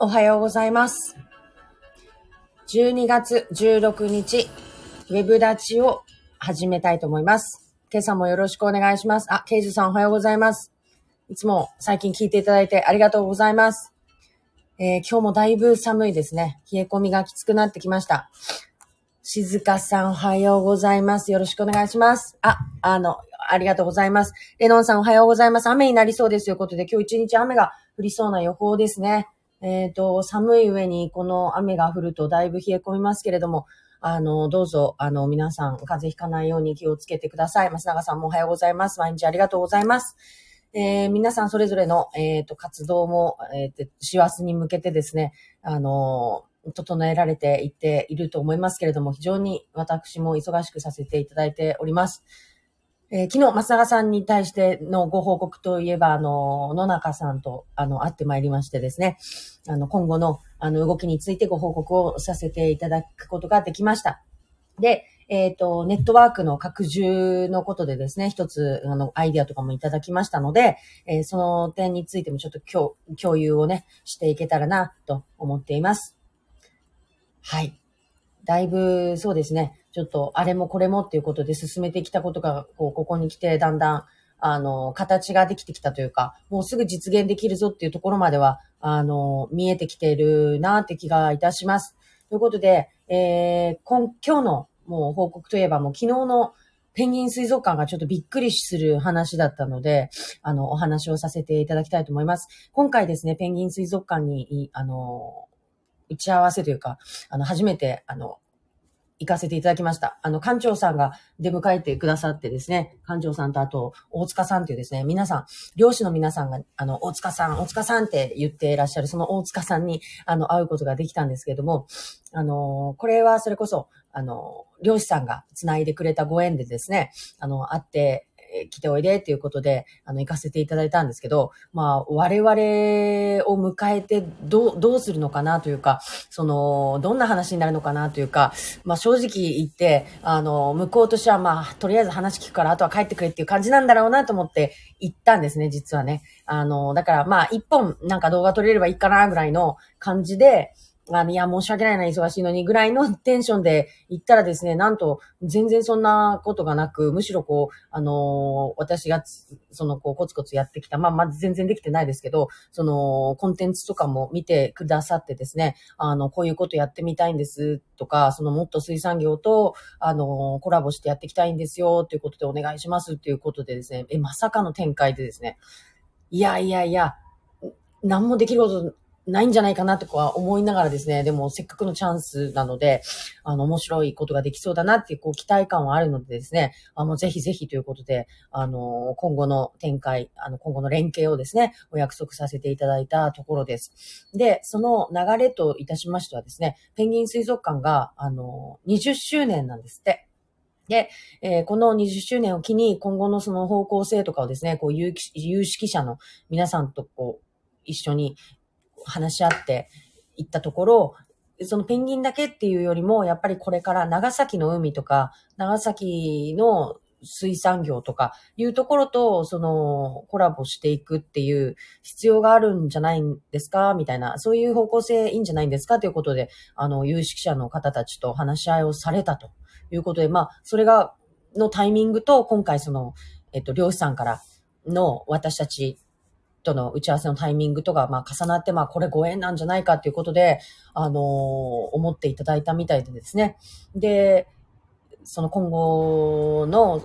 おはようございます。12月16日、ウェブ立ちを始めたいと思います。今朝もよろしくお願いします。あ、ケイジさんおはようございます。いつも最近聞いていただいてありがとうございます。えー今日もだいぶ寒いですね。冷え込みがきつくなってきました。静香さんおはようございます。よろしくお願いします。あ、あの、ありがとうございます。レノンさんおはようございます。雨になりそうですということで、今日一日雨が降りそうな予報ですね。えっ、と、寒い上にこの雨が降るとだいぶ冷え込みますけれども、あの、どうぞ、あの、皆さん、風邪ひかないように気をつけてください。増永さんもおはようございます。毎日ありがとうございます。えー皆さんそれぞれの、えっ、と、活動も、えーと、師走に向けてですね、あの、整えられていっていると思いますけれども、非常に私も忙しくさせていただいております。えー昨日、松永さんに対してのご報告といえば、あの、野中さんと、あの、会ってまいりましてですね、あの、今後の、あの、動きについてご報告をさせていただくことができました。で、えっ、と、ネットワークの拡充のことでですね、一つ、あの、アイディアとかもいただきましたので、えーその点についてもちょっと共共有をね、していけたらな、と思っています。はい。だいぶ、そうですね、ちょっと、あれもこれもっていうことで進めてきたことが、こう、ここに来て、だんだん、あの、形ができてきたというか、もうすぐ実現できるぞっていうところまでは、あの、見えてきているなって気がいたします。ということで、えー、今、日のもう報告といえばもう昨日のペンギン水族館がちょっとびっくりする話だったので、あの、お話をさせていただきたいと思います。今回ですね、ペンギン水族館に、あの、打ち合わせというか、あの、初めて、あの、行かせていただきました。あの、館長さんが出迎えてくださってですね、館長さんとあと、大塚さんというですね、皆さん、漁師の皆さんが、あの、大塚さん、大塚さんって言っていらっしゃる、その大塚さんに、あの、会うことができたんですけれども、あの、これはそれこそ、あの、漁師さんが繋いでくれたご縁でですね、あの、会って、来ておいでっていうことで、あの、行かせていただいたんですけど、まあ、我々を迎えてどう、どうするのかなというか、その、どんな話になるのかなというか、まあ、正直言って、あの、向こうとしては、まあ、とりあえず話聞くから、あとは帰ってくれっていう感じなんだろうなと思って行ったんですね、実はね。あの、だから、まあ、一本なんか動画撮れればいいかな、ぐらいの感じで、あの、いや、申し訳ないな、忙しいのに、ぐらいのテンションで行ったらですね、なんと、全然そんなことがなく、むしろこう、あのー私が、その、こう、コツコツやってきた、まあ、まず全然できてないですけど、その、コンテンツとかも見てくださってですね、あの、こういうことやってみたいんですとか、その、もっと水産業と、あの、コラボしてやっていきたいんですよ、ということでお願いしますっていうことでですね、え、まさかの展開でですね、いやいやいや、何もできることないんじゃないかなとかは思いながらですね、でもせっかくのチャンスなので、あの、面白いことができそうだなっていう、こう、期待感はあるのでですね、あの、ぜひぜひということで、あの、今後の展開、あの、今後の連携をですね、お約束させていただいたところです。で、その流れといたしましてはですね、ペンギン水族館が、あの、20周年なんですって。で、えーこの20周年を機に今後のその方向性とかをですね、こう有有識者の皆さんとこう一緒に話し合っていったところ、そのペンギンだけっていうよりも、やっぱりこれから長崎の海とか、長崎の水産業とかいうところと、そのコラボしていくっていう必要があるんじゃないんですか？みたいな、そういう方向性いいんじゃないんですか？ということで、あの、有識者の方たちと話し合いをされたということで、まあ、それが、のタイミングと、今回その、えっと、漁師さんからの私たちとの打ち合わせのタイミングとか、まあ、重なって、まあ、これご縁なんじゃないかということで、あのー思っていただいたみたいでですね。で、その今後の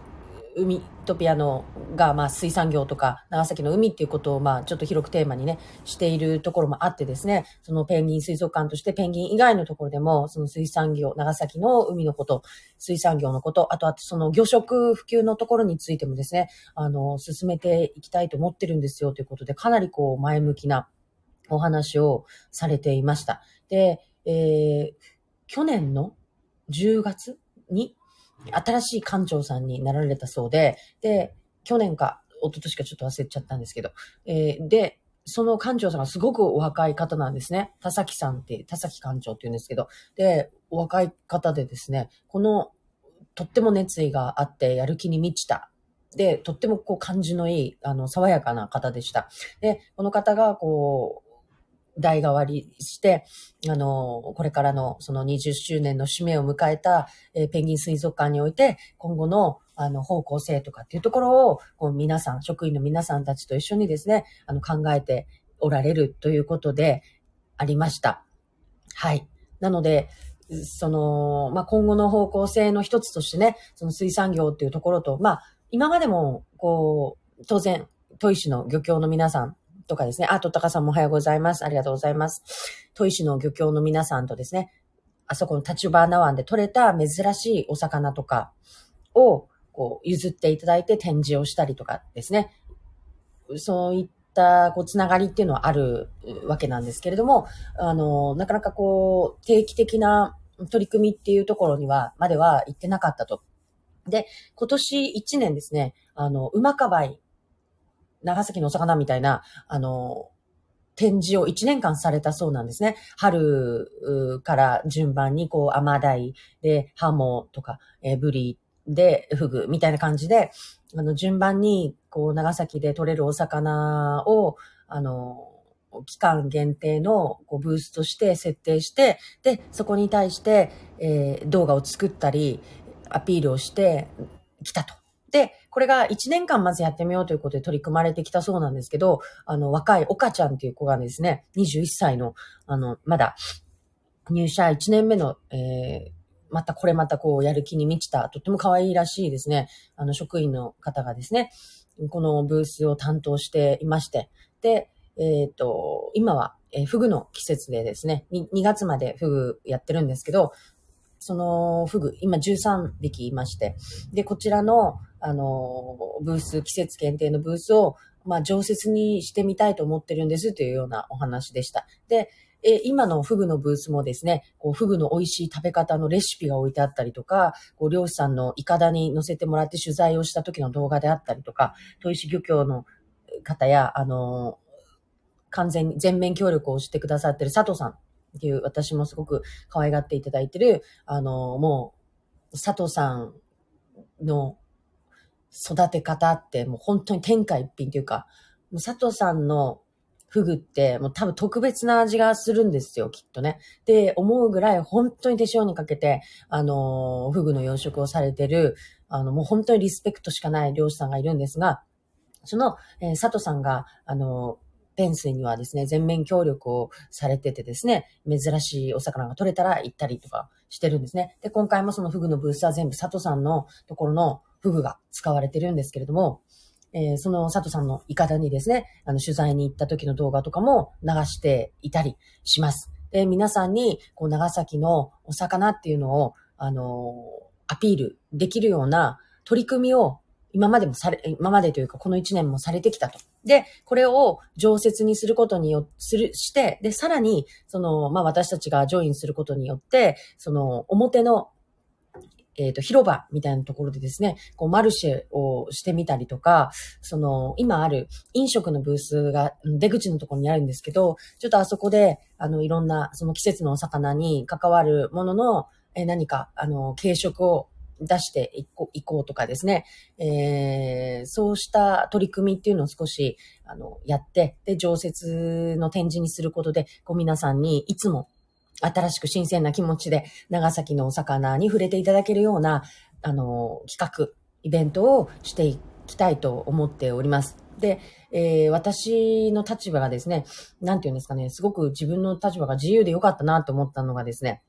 海トピアのが、まあ、水産業とか長崎の海っていうことを、まあ、ちょっと広くテーマにね、しているところもあってですね、そのペンギン水族館としてペンギン以外のところでも、その水産業、長崎の海のこと、水産業のこと、あとはその魚食普及のところについてもですね、あの、進めていきたいと思ってるんですよということで、かなりこう前向きなお話をされていました。で、えー去年の10月に新しい館長さんになられたそうで、で、去年か、一昨年かちょっと忘れちゃったんですけど、えーで、その館長さんがすごくお若い方なんですね。田崎さんって、田崎館長って言うんですけど、で、お若い方でですね、この、とっても熱意があって、やる気に満ちた。で、とってもこう感じのいい、あの、爽やかな方でした。で、この方がこう、代替わりして、あの、これからのその20周年の節目を迎えた、えーペンギン水族館において、今後のあの方向性とかっていうところを、こう皆さん、職員の皆さんたちと一緒にですね、あの考えておられるということでありました。はい。なので、その、まあ、今後の方向性の一つとしてね、その水産業っていうところと、まあ、今までも、こう、当然、トイ市の漁協の皆さんとかですね、あ、とったかさんもおはようございます。ありがとうございます。トイ市の漁協の皆さんとですね、あそこの立花湾で取れた珍しいお魚とかを、こう、譲っていただいて展示をしたりとかですね。そういった、こう、つながりっていうのはあるわけなんですけれども、あの、なかなかこう、定期的な取り組みっていうところには、までは行ってなかったと。で、今年1年ですね、あの、馬かばい、長崎のお魚みたいな、あの、展示を1年間されたそうなんですね。春から順番に、こう、甘鯛で、ハモとか、えーブリで、フグみたいな感じで、あの、順番に、こう、長崎で取れるお魚を、あの、期間限定のこうブースとして設定して、で、そこに対して、えー動画を作ったり、アピールをしてきたと。で、これが1年間まずやってみようということで取り組まれてきたそうなんですけど、あの、若い岡ちゃんっていう子がですね、21歳の、あの、まだ入社1年目の、えーまたこれまたこうやる気に満ちた、とっても可愛いらしいですね、あの職員の方がですね、このブースを担当していまして、で、えっ、と、今は、えーフグの季節でですね、に 2, 月までフグやってるんですけど、そのフグ、今13匹いまして、で、こちらの、あの、ブース、季節限定のブースを、まあ、常設にしてみたいと思ってるんですというようなお話でした。で、え今のフグのブースもですね、こうフグの美味しい食べ方のレシピが置いてあったりとか、こう漁師さんのイカダに載せてもらって取材をした時の動画であったりとか、砥石漁協の方や、あの完全に全面協力をしてくださってる佐藤さんっていう、私もすごく可愛がっていただいてる、あのもう、佐藤さんの育て方ってもう本当に天下一品というか、もう佐藤さんのフグってもう多分特別な味がするんですよ、きっとね。で、思うぐらい本当に手塩にかけて、あの、フグの養殖をされてる、あの、もう本当にリスペクトしかない漁師さんがいるんですが、その、えー佐藤さんが、あの、ペンスにはですね、全面協力をされててですね、珍しいお魚が取れたら行ったりとかしてるんですね。で、今回もそのフグのブースは全部佐藤さんのところのフグが使われてるんですけれども、えーその佐藤さんのイカダにですね、あの、取材に行った時の動画とかも流していたりします。で、皆さんに、こう、長崎のお魚っていうのを、あのーアピールできるような取り組みを今までもされ、今までというかこの1年もされてきたと。で、これを常設にすることによする、して、で、さらに、その、まあ、私たちがジョインすることによって、その、表の、えっ、と、広場みたいなところでですね、こう、マルシェをしてみたりとか、その、今ある飲食のブースが出口のところにあるんですけど、ちょっとあそこで、あの、いろんな、その季節のお魚に関わるものの、え何か、あの、軽食を出していこいこうとかですね、えーそうした取り組みっていうのを少し、あの、やって、で、常設の展示にすることで、こう皆さんにいつも新しく新鮮な気持ちで長崎のお魚に触れていただけるような、あの、企画、イベントをしていきたいと思っております。で、えー私の立場がですね、なんていうんですかね、すごく自分の立場が自由でよかったなと思ったのがですね、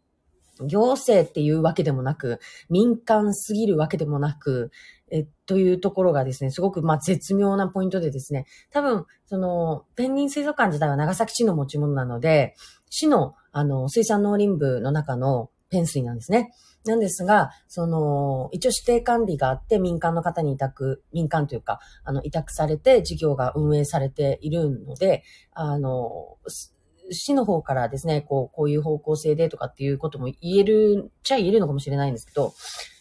行政っていうわけでもなく、民間すぎるわけでもなく、え、というところがですね、すごく、まあ、絶妙なポイントでですね、多分、その、ペンギン水族館自体は長崎市の持ち物なので、市の、あの、水産農林部の中のペン水なんですね。なんですが、その、一応指定管理があって民間の方に委託、民間というか、あの、委託されて事業が運営されているので、あの、市の方からですね、こう、こういう方向性でとかっていうことも言える、ちゃ言えるのかもしれないんですけど、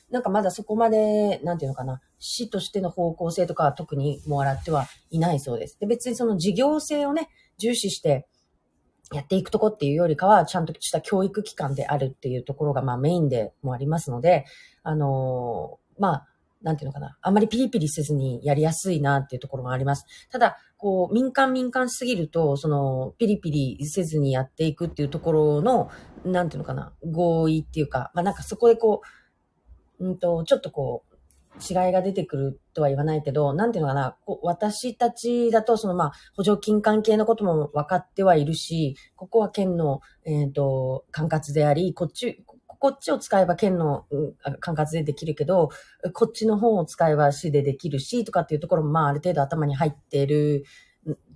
なんかまだそこまで、なんていうのかな、市としての方向性とかは特にもらってはいないそうです。で、別にその事業性をね、重視してやっていくとこっていうよりかは、ちゃんとした教育機関であるっていうところが、まあメインでもありますので、あのーまあ、なんていうのかな、あんまりピリピリせずにやりやすいなっていうところもあります。ただ、こう、民間民間すぎると、その、ピリピリせずにやっていくっていうところの、なんていうのかな、合意っていうか、まあなんかそこでこう、うんと、ちょっとこう、違いが出てくるとは言わないけど、なんていうのかな、こう私たちだと、そのまあ、補助金関係のことも分かってはいるし、ここは県の、えっ、ー、と、管轄であり、こっち、こっちを使えば県の管轄でできるけど、こっちの方を使えば市でできるし、とかっていうところも、まあ、ある程度頭に入っている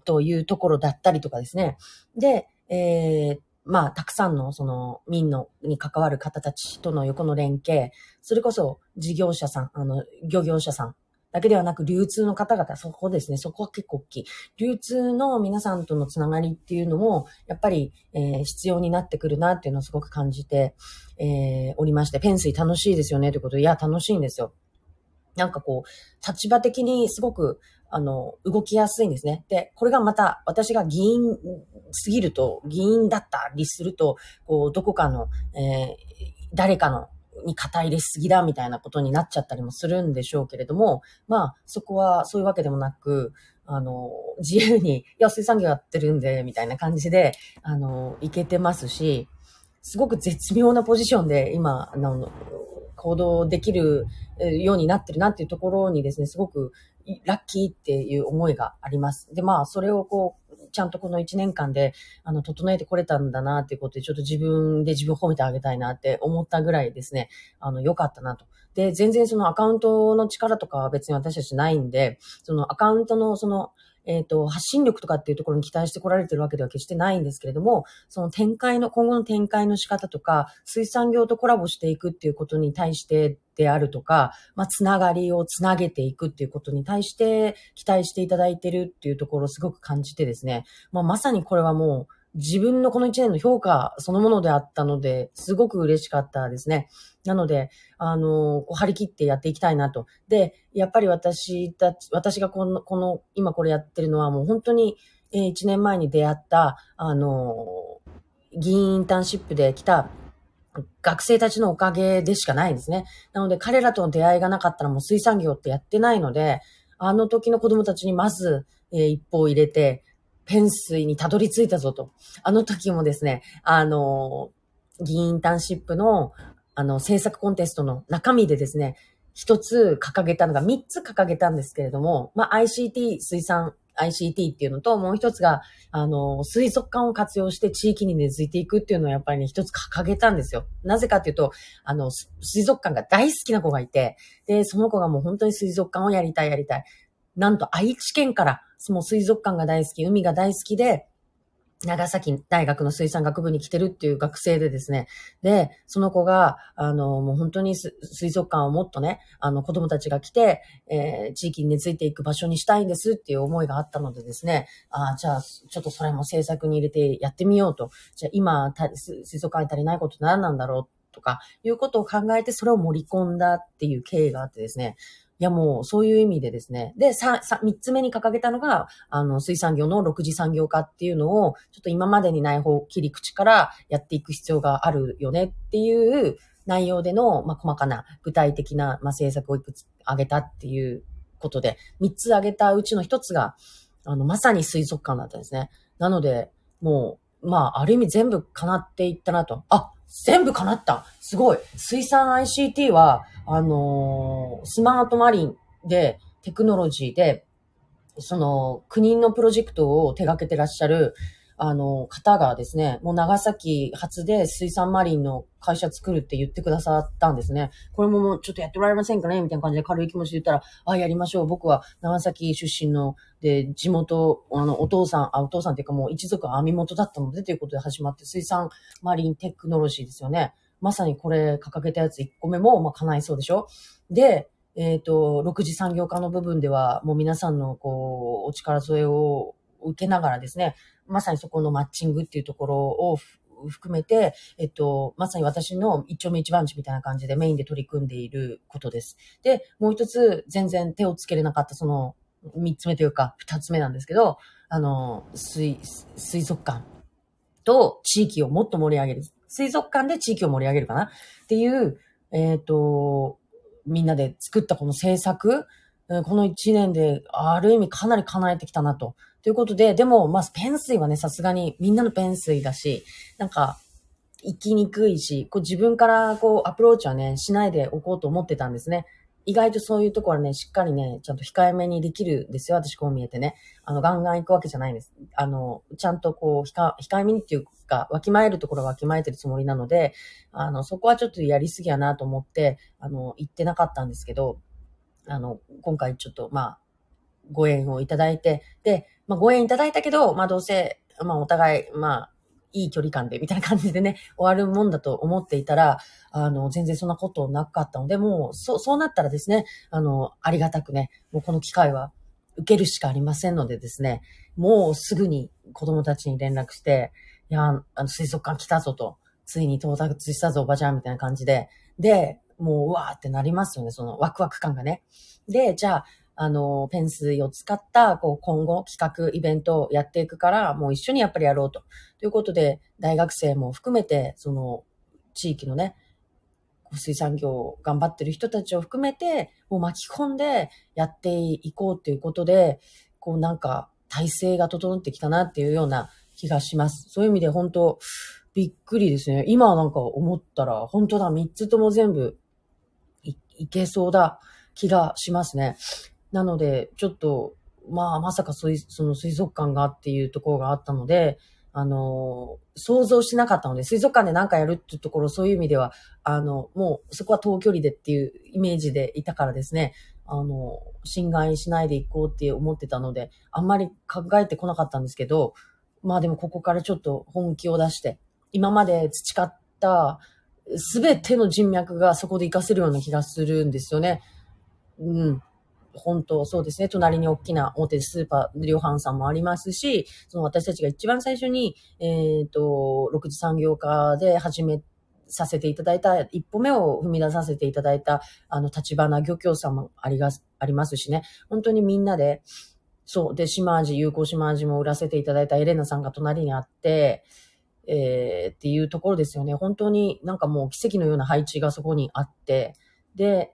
というところだったりとかですね。で、えー、まあ、たくさんの、その、民の、に関わる方たちとの横の連携、それこそ、事業者さん、あの、漁業者さんだけではなく、流通の方々、そこですね、そこは結構大きい。流通の皆さんとのつながりっていうのも、やっぱり、えー、必要になってくるなっていうのをすごく感じて、えー、おりまして、ペンスイ楽しいですよね、ということで、いや、楽しいんですよ。なんかこう、立場的にすごく、あの、動きやすいんですね。で、これがまた私が議員すぎると、議員だったりすると、こう、どこかの、えー、誰かのに肩入れしすぎだみたいなことになっちゃったりもするんでしょうけれども、まあ、そこはそういうわけでもなく、あの、自由に、いや、水産業やってるんで、みたいな感じで、あの、いけてますし、すごく絶妙なポジションで今、あの、行動できるようになってるなっていうところにですね、すごくラッキーっていう思いがあります。で、まあ、それをこう、ちゃんとこの1年間で、あの、整えてこれたんだなっていうことで、ちょっと自分で自分を褒めてあげたいなって思ったぐらいですね、あの、良かったなと。で、全然そのアカウントの力とかは別に私たちないんで、そのアカウントのその、えっ、ー、と、発信力とかっていうところに期待してこられてるわけでは決してないんですけれども、その展開の、今後の展開の仕方とか、水産業とコラボしていくっていうことに対してであるとか、まあ、つながりをつなげていくっていうことに対して期待していただいてるっていうところをすごく感じてですね、まあ、まさにこれはもう、自分のこの一年の評価そのものであったので、すごく嬉しかったですね。なので、あの、こう張り切ってやっていきたいなと。で、やっぱり私たち、私がこの、この、今これやってるのはもう本当に、えー、1年前に出会った、あの、議員インターンシップで来た学生たちのおかげでしかないんですね。なので彼らとの出会いがなかったらもう水産業ってやってないので、あの時の子供たちにまず、えー、一歩を入れて、ペン水にたどり着いたぞと。あの時もですね、あの、議員インターンシップの、あの、制作コンテストの中身でですね、一つ掲げたのが、三つ掲げたんですけれども、まあ、ICT 水産 ICT っていうのと、もう一つが、あの、水族館を活用して地域に根付いていくっていうのをやっぱりね、一つ掲げたんですよ。なぜかっていうと、あの、水族館が大好きな子がいて、で、その子がもう本当に水族館をやりたいやりたい。なんと愛知県から、その水族館が大好き、海が大好きで、長崎大学の水産学部に来てるっていう学生でですね。で、その子が、あの、もう本当に水族館をもっとね、あの、子供たちが来て、えー、地域に根付いていく場所にしたいんですっていう思いがあったのでですね。ああじゃあ、ちょっとそれも政策に入れてやってみようと。じゃあ、今、水族館に足りないこと何なんだろうとか、いうことを考えて、それを盛り込んだっていう経緯があってですね。いやもう、そういう意味でですね。で、さ、さ、三つ目に掲げたのが、あの、水産業の6次産業化っていうのを、ちょっと今までにない方、切り口からやっていく必要があるよねっていう内容での、まあ、細かな具体的な、まあ、政策をいくつ挙げたっていうことで、三つ挙げたうちの一つが、あの、まさに水族館だったんですね。なので、もう、まあ、ある意味全部叶っていったなと。あ、全部叶った。すごい。水産 ICT は、あのー、スマートマリンで、テクノロジーで、その、国のプロジェクトを手掛けてらっしゃる、あの、方がですね、もう長崎発で水産マリンの会社作るって言ってくださったんですね。これももうちょっとやってもらえませんかね？みたいな感じで軽い気持ちで言ったら、あ、やりましょう。僕は長崎出身の、で、地元、あの、お父さん、あ、お父さんっていうかもう一族網元だったのでということで始まって水産マリンテクノロジーですよね。まさにこれ掲げたやつ1個目も、まあ、叶いそうでしょ？で、えっ、ー、と、6次産業化の部分では、もう皆さんの、こう、お力添えを受けながらですね、まさにそこのマッチングっていうところを含めて、えっと、まさに私の一丁目一番地みたいな感じでメインで取り組んでいることです。で、もう一つ全然手をつけれなかったその三つ目というか二つ目なんですけど、あの、水、水族館と地域をもっと盛り上げる。水族館で地域を盛り上げるかなっていう、えっ、と、みんなで作ったこの制作、この1年で、ある意味かなり叶えてきたなと。ということで、でも、まあ、ペン水はね、さすがにみんなのペン水だし、なんか、行きにくいし、こう自分からこうアプローチはね、しないでおこうと思ってたんですね。意外とそういうところはね、しっかりね、ちゃんと控えめにできるんですよ。私こう見えてね。あの、ガンガン行くわけじゃないんです。あの、ちゃんとこう、控えめにっていうか、わきまえるところはわきまえてるつもりなので、あの、そこはちょっとやりすぎやなと思って、あの、言ってなかったんですけど、あの、今回ちょっと、まあ、ご縁をいただいて、で、まあ、ご縁いただいたけど、まあ、どうせ、まあ、お互い、まあ、いい距離感で、みたいな感じでね、終わるもんだと思っていたら、あの、全然そんなことなかったので、もう、そう、そうなったらですね、あの、ありがたくね、もうこの機会は受けるしかありませんのでですね、もうすぐに子供たちに連絡して、いや、あの、水族館来たぞと、ついに到達したぞ、おばちゃん、みたいな感じで、で、もう、うわーってなりますよね、そのワクワク感がね。で、じゃあ、あの、ペンスを使った、こう、今後企画、イベントをやっていくから、もう一緒にやっぱりやろうと。ということで、大学生も含めて、その、地域のね、水産業を頑張ってる人たちを含めて、もう巻き込んでやっていこうということで、こうなんか体制が整ってきたなっていうような気がします。そういう意味で本当びっくりですね。今なんか思ったら、本当だ、3つとも全部いけそうだ気がしますね。なので、ちょっと、まあ、まさかそういう、その水族館がっていうところがあったので、あの、想像しなかったので、水族館で何かやるっていうところ、そういう意味では、あの、もうそこは遠距離でっていうイメージでいたからですね、あの、侵害しないでいこうって思ってたので、あんまり考えてこなかったんですけど、まあでもここからちょっと本気を出して、今まで培ったすべての人脈がそこで活かせるような気がするんですよね。うん。本当そうですね。隣に大きな大手スーパー、量販さんもありますし、その私たちが一番最初に、えっ、ー、と、6次産業化で始めさせていただいた、一歩目を踏み出させていただいた、あの、立花漁協さんもありが、ありますしね。本当にみんなで、そう。で、島味、有効島味も売らせていただいたエレナさんが隣にあって、えー、っていうところですよね。本当になんかもう奇跡のような配置がそこにあって、で、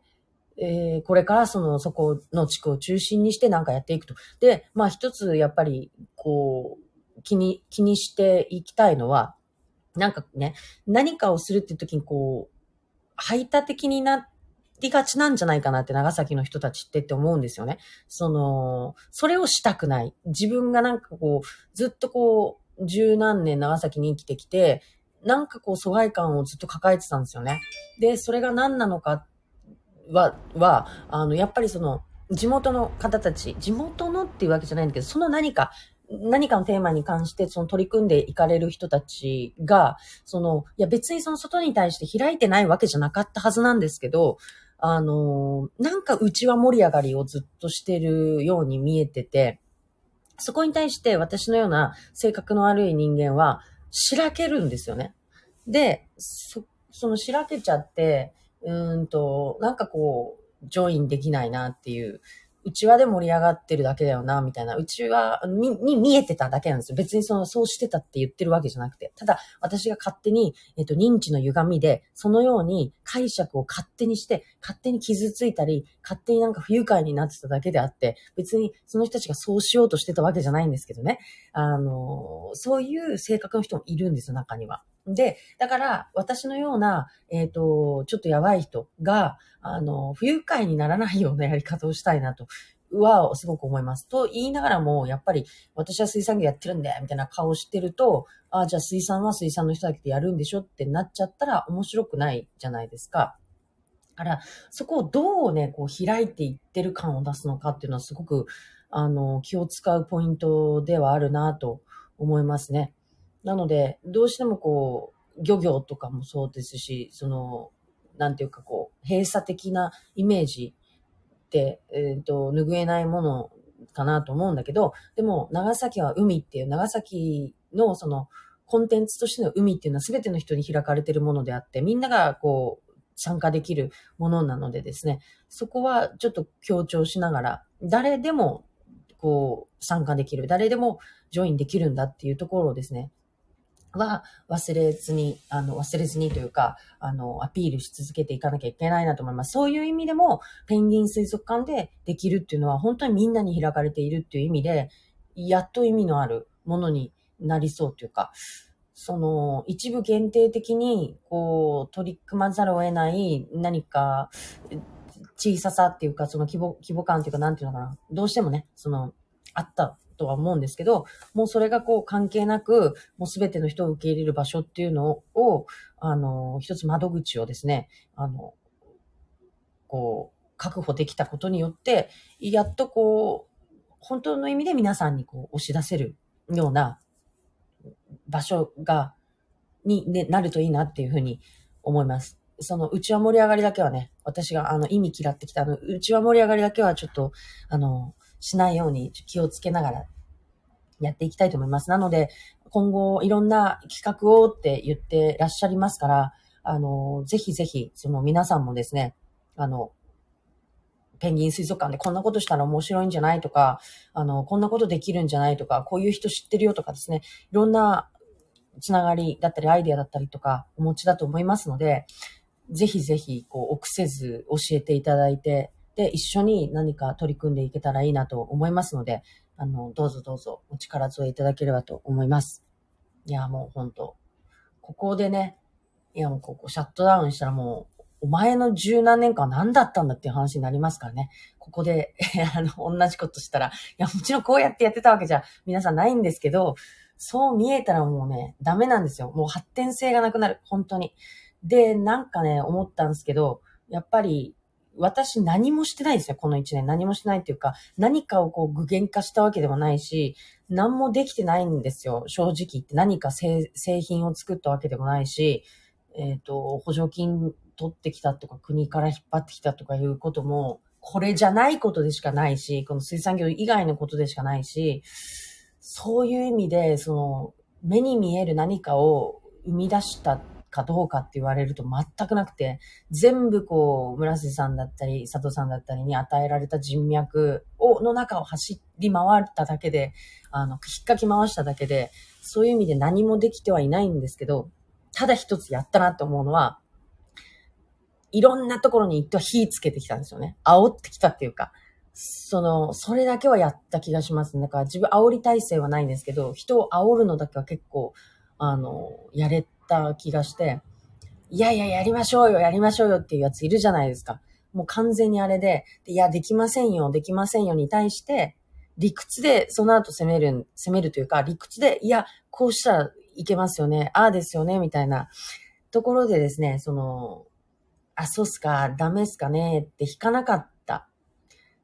えー、これからその、そこの地区を中心にしてなんかやっていくと。で、まあ一つやっぱり、こう、気に、気にしていきたいのは、なんかね、何かをするって時にこう、排他的になりがちなんじゃないかなって長崎の人たちってって思うんですよね。その、それをしたくない。自分がなんかこう、ずっとこう、十何年長崎に生きてきて、なんかこう疎外感をずっと抱えてたんですよね。で、それが何なのかは、は、あの、やっぱりその、地元の方たち、地元のっていうわけじゃないんだけど、その何か、何かのテーマに関して、その取り組んでいかれる人たちが、その、いや別にその外に対して開いてないわけじゃなかったはずなんですけど、あの、なんかうちは盛り上がりをずっとしてるように見えてて、そこに対して私のような性格の悪い人間は、しらけるんですよね。で、そ、そのしらけちゃって、うんと、なんかこう、ジョインできないなっていう、うちわで盛り上がってるだけだよな、みたいな。うちわに見えてただけなんですよ。別にその、そうしてたって言ってるわけじゃなくて。ただ、私が勝手に、えっと、認知の歪みで、そのように解釈を勝手にして、勝手に傷ついたり、勝手になんか不愉快になってただけであって、別にその人たちがそうしようとしてたわけじゃないんですけどね。あの、そういう性格の人もいるんですよ、中には。で、だから、私のような、えっ、ー、と、ちょっとやばい人が、あの、不愉快にならないようなやり方をしたいなと、は、すごく思います。と言いながらも、やっぱり、私は水産業やってるんだよ、みたいな顔してると、あ、じゃあ水産は水産の人だけでやるんでしょってなっちゃったら面白くないじゃないですか。だから、そこをどうね、こう開いていってる感を出すのかっていうのはすごく、あの、気を使うポイントではあるなと思いますね。なので、どうしてもこう、漁業とかもそうですし、その、なんていうかこう、閉鎖的なイメージって、えっ、ー、と、拭えないものかなと思うんだけど、でも、長崎は海っていう、長崎のその、コンテンツとしての海っていうのは全ての人に開かれてるものであって、みんながこう、参加できるものなのでですね、そこはちょっと強調しながら、誰でもこう参加できる、誰でもジョインできるんだっていうところをですね、は忘れずに、あの、忘れずにというか、あの、アピールし続けていかなきゃいけないなと思います。そういう意味でも、ペンギン水族館でできるっていうのは、本当にみんなに開かれているっていう意味で、やっと意味のあるものになりそうというか、その、一部限定的に、こう、取り組まざるを得ない何か、小ささっていうか、その規模、規模感っていうか、なんていうのかな。どうしてもね、その、あったとは思うんですけど、もうそれがこう関係なく、もうすべての人を受け入れる場所っていうのを、あの、一つ窓口をですね、あの、こう、確保できたことによって、やっとこう、本当の意味で皆さんにこう押し出せるような場所が、に、ね、なるといいなっていうふうに思います。その、うちは盛り上がりだけはね、私があの意味嫌ってきたあの、うちは盛り上がりだけはちょっと、あの、しないように気をつけながらやっていきたいと思います。なので、今後いろんな企画をって言ってらっしゃいますから、あの、ぜひぜひ、その皆さんもですね、あの、ペンギン水族館でこんなことしたら面白いんじゃないとか、あの、こんなことできるんじゃないとか、こういう人知ってるよとかですね、いろんなつながりだったり、アイデアだったりとか、お持ちだと思いますので、ぜひぜひ、こう、臆せず教えていただいて、で、一緒に何か取り組んでいけたらいいなと思いますので、あの、どうぞどうぞお力添えいただければと思います。いや、もう本当ここでね、いやもうここシャットダウンしたらもう、お前の十何年間何だったんだっていう話になりますからね。ここで、あの、同じことしたら、いや、もちろんこうやってやってたわけじゃ皆さんないんですけど、そう見えたらもうね、ダメなんですよ。もう発展性がなくなる。本当に。で、なんかね、思ったんですけど、やっぱり、私何もしてないですよ、この一年。何もしないっていうか、何かをこう具現化したわけでもないし、何もできてないんですよ、正直言って。何か製品を作ったわけでもないし、えっ、ー、と、補助金取ってきたとか、国から引っ張ってきたとかいうことも、これじゃないことでしかないし、この水産業以外のことでしかないし、そういう意味で、その、目に見える何かを生み出したかどうかって言われると全くなくて、全部こう、村瀬さんだったり、佐藤さんだったりに与えられた人脈を、の中を走り回っただけで、あの、引っかき回しただけで、そういう意味で何もできてはいないんですけど、ただ一つやったなって思うのは、いろんなところに行っては火つけてきたんですよね。煽ってきたっていうか、その、それだけはやった気がします。だから自分煽り体制はないんですけど、人を煽るのだけは結構、あの、やれた気がして、いやいや、やりましょうよ、やりましょうよっていうやついるじゃないですか。もう完全にあれで、いや、できませんよ、できませんよに対して、理屈でその後攻める、攻めるというか、理屈で、いや、こうしたらいけますよね、ああですよね、みたいなところでですね、その、あ、そうっすか、ダメっすかねって引かなかった。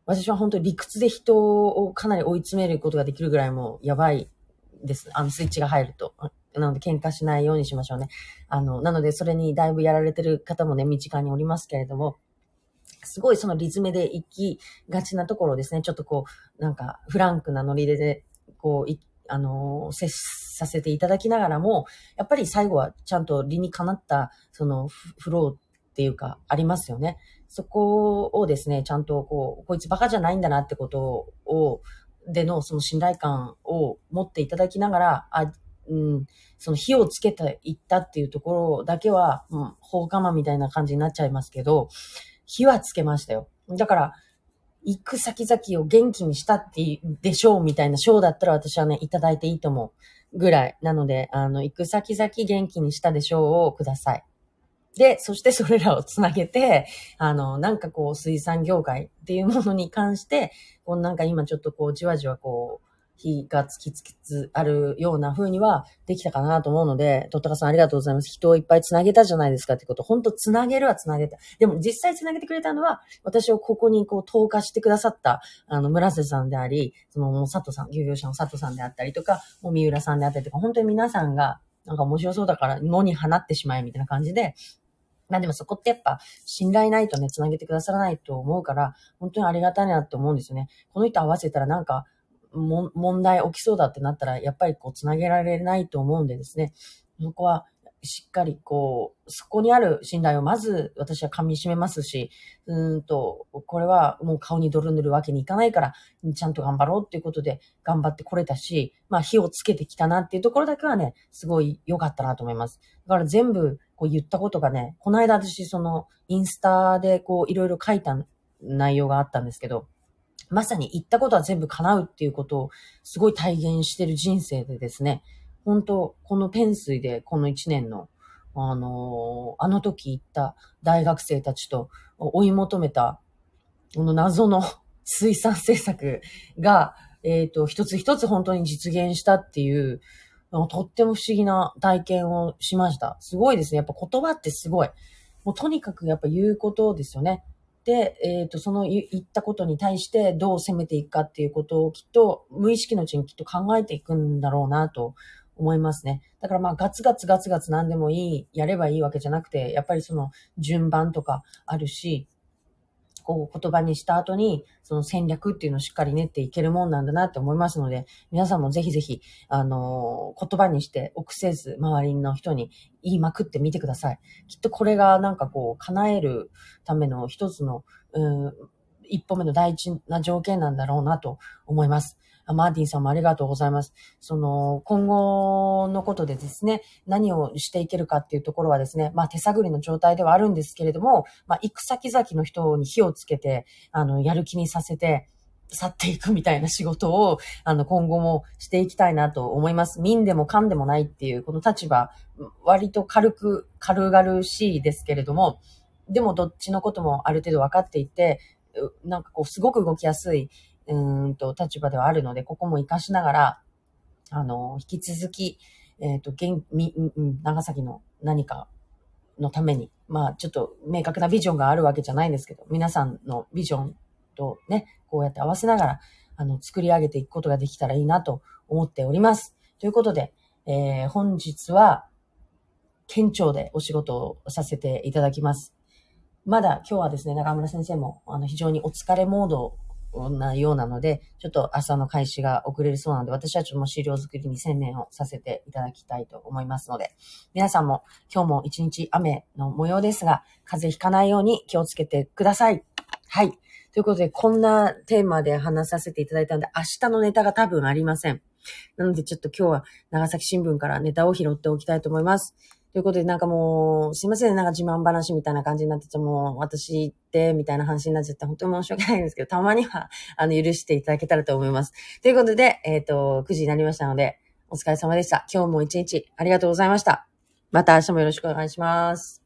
私は本当に理屈で人をかなり追い詰めることができるぐらいもうやばいです。あのスイッチが入ると。なので喧嘩しないようにしましょうね。あの、なのでそれにだいぶやられてる方もね、身近におりますけれども、すごいそのリズムで行きがちなところですね。ちょっとこう、なんかフランクなノリで、こう、あの、接させていただきながらも、やっぱり最後はちゃんと理にかなった、そのフローっていうか、ありますよね。そこをですね、ちゃんとこう、こいつバカじゃないんだなってことを、でのその信頼感を持っていただきながら、あ、うん、その火をつけていったっていうところだけは、うん、放火魔みたいな感じになっちゃいますけど、火はつけましたよ。だから、行く先々を元気にしたってでしょうみたいな賞だったら私はね、いただいていいと思うぐらい。なので、あの、行く先々元気にしたでしょうをください。で、そしてそれらをつなげて、あの、なんかこう、水産業界っていうものに関して、こうなんか今ちょっとこう、じわじわこう、火がつきつきつあるような風にはできたかなと思うので、とったかさんありがとうございます。人をいっぱいつなげたじゃないですかってこと。本当つなげるはつなげた。でも実際つなげてくれたのは、私をここにこう投下してくださった、あの、村瀬さんであり、その、佐藤さん、漁業者の佐藤さんであったりとか、もう三浦さんであったりとか、本当に皆さんが、なんか面白そうだから野に放ってしまえみたいな感じで、まあでもそこってやっぱ信頼ないとね、つなげてくださらないと思うから、本当にありがたいなって思うんですよね。この人合わせたらなんか、も問題起きそうだってなったら、やっぱりこう、つなげられないと思うんでですね、そこは、しっかりこう、そこにある信頼をまず私は噛み締めますし、うんと、これはもう顔に泥塗るわけにいかないから、ちゃんと頑張ろうっていうことで頑張ってこれたし、まあ火をつけてきたなっていうところだけはね、すごい良かったなと思います。だから全部こう言ったことがね、この間私そのインスタでこういろいろ書いた内容があったんですけど、まさに言ったことは全部叶うっていうことをすごい体現してる人生でですね、本当このペン水でこの一年の、あのー、あの時行った大学生たちと追い求めた、この謎の水産政策が、えっ、ー、と、一つ一つ本当に実現したっていう、とっても不思議な体験をしました。すごいですね。やっぱ言葉ってすごい。もうとにかくやっぱ言うことですよね。で、えっ、ー、と、その言ったことに対してどう攻めていくかっていうことをきっと無意識のうちにきっと考えていくんだろうなと思いますね。だからまあガツガツガツガツ何でもいい、やればいいわけじゃなくて、やっぱりその順番とかあるし、こう言葉にした後に、その戦略っていうのをしっかり練っていけるもんなんだなって思いますので、皆さんもぜひぜひ、あのー、言葉にして臆せず周りの人に言いまくってみてください。きっとこれがなんかこう、叶えるための一つの、うん、一歩目の第一な条件なんだろうなと思います。マーティンさんもありがとうございます。その、今後のことでですね、何をしていけるかっていうところはですね、まあ手探りの状態ではあるんですけれども、まあ行く先々の人に火をつけて、あの、やる気にさせて、去っていくみたいな仕事を、あの、今後もしていきたいなと思います。民でもかんでもないっていう、この立場、割と軽く、軽々しいですけれども、でもどっちのこともある程度分かっていて、なんかこう、すごく動きやすい、うんと、立場ではあるので、ここも活かしながら、あの、引き続き、えっ、ー、と、現、み、うん、長崎の何かのために、まあ、ちょっと明確なビジョンがあるわけじゃないんですけど、皆さんのビジョンとね、こうやって合わせながら、あの、作り上げていくことができたらいいなと思っております。ということで、えー、本日は、県庁でお仕事をさせていただきます。まだ今日はですね、中村先生も、あの、非常にお疲れモードなようなので、ちょっと朝の開始が遅れるそうなので、私はちょっともう資料作りに専念をさせていただきたいと思いますので、皆さんも今日も一日雨の模様ですが、風邪ひかないように気をつけてください。はい。ということで、こんなテーマで話させていただいたので、明日のネタが多分ありません。なので、ちょっと今日は長崎新聞からネタを拾っておきたいと思います。ということで、なんかもう、すいません、なんか自慢話みたいな感じになってて、もう、私って、みたいな話になっちゃって、本当に申し訳ないんですけど、たまには、あの、許していただけたらと思います。ということで、えっ、ー、と、9時になりましたので、お疲れ様でした。今日も一日ありがとうございました。また明日もよろしくお願いします。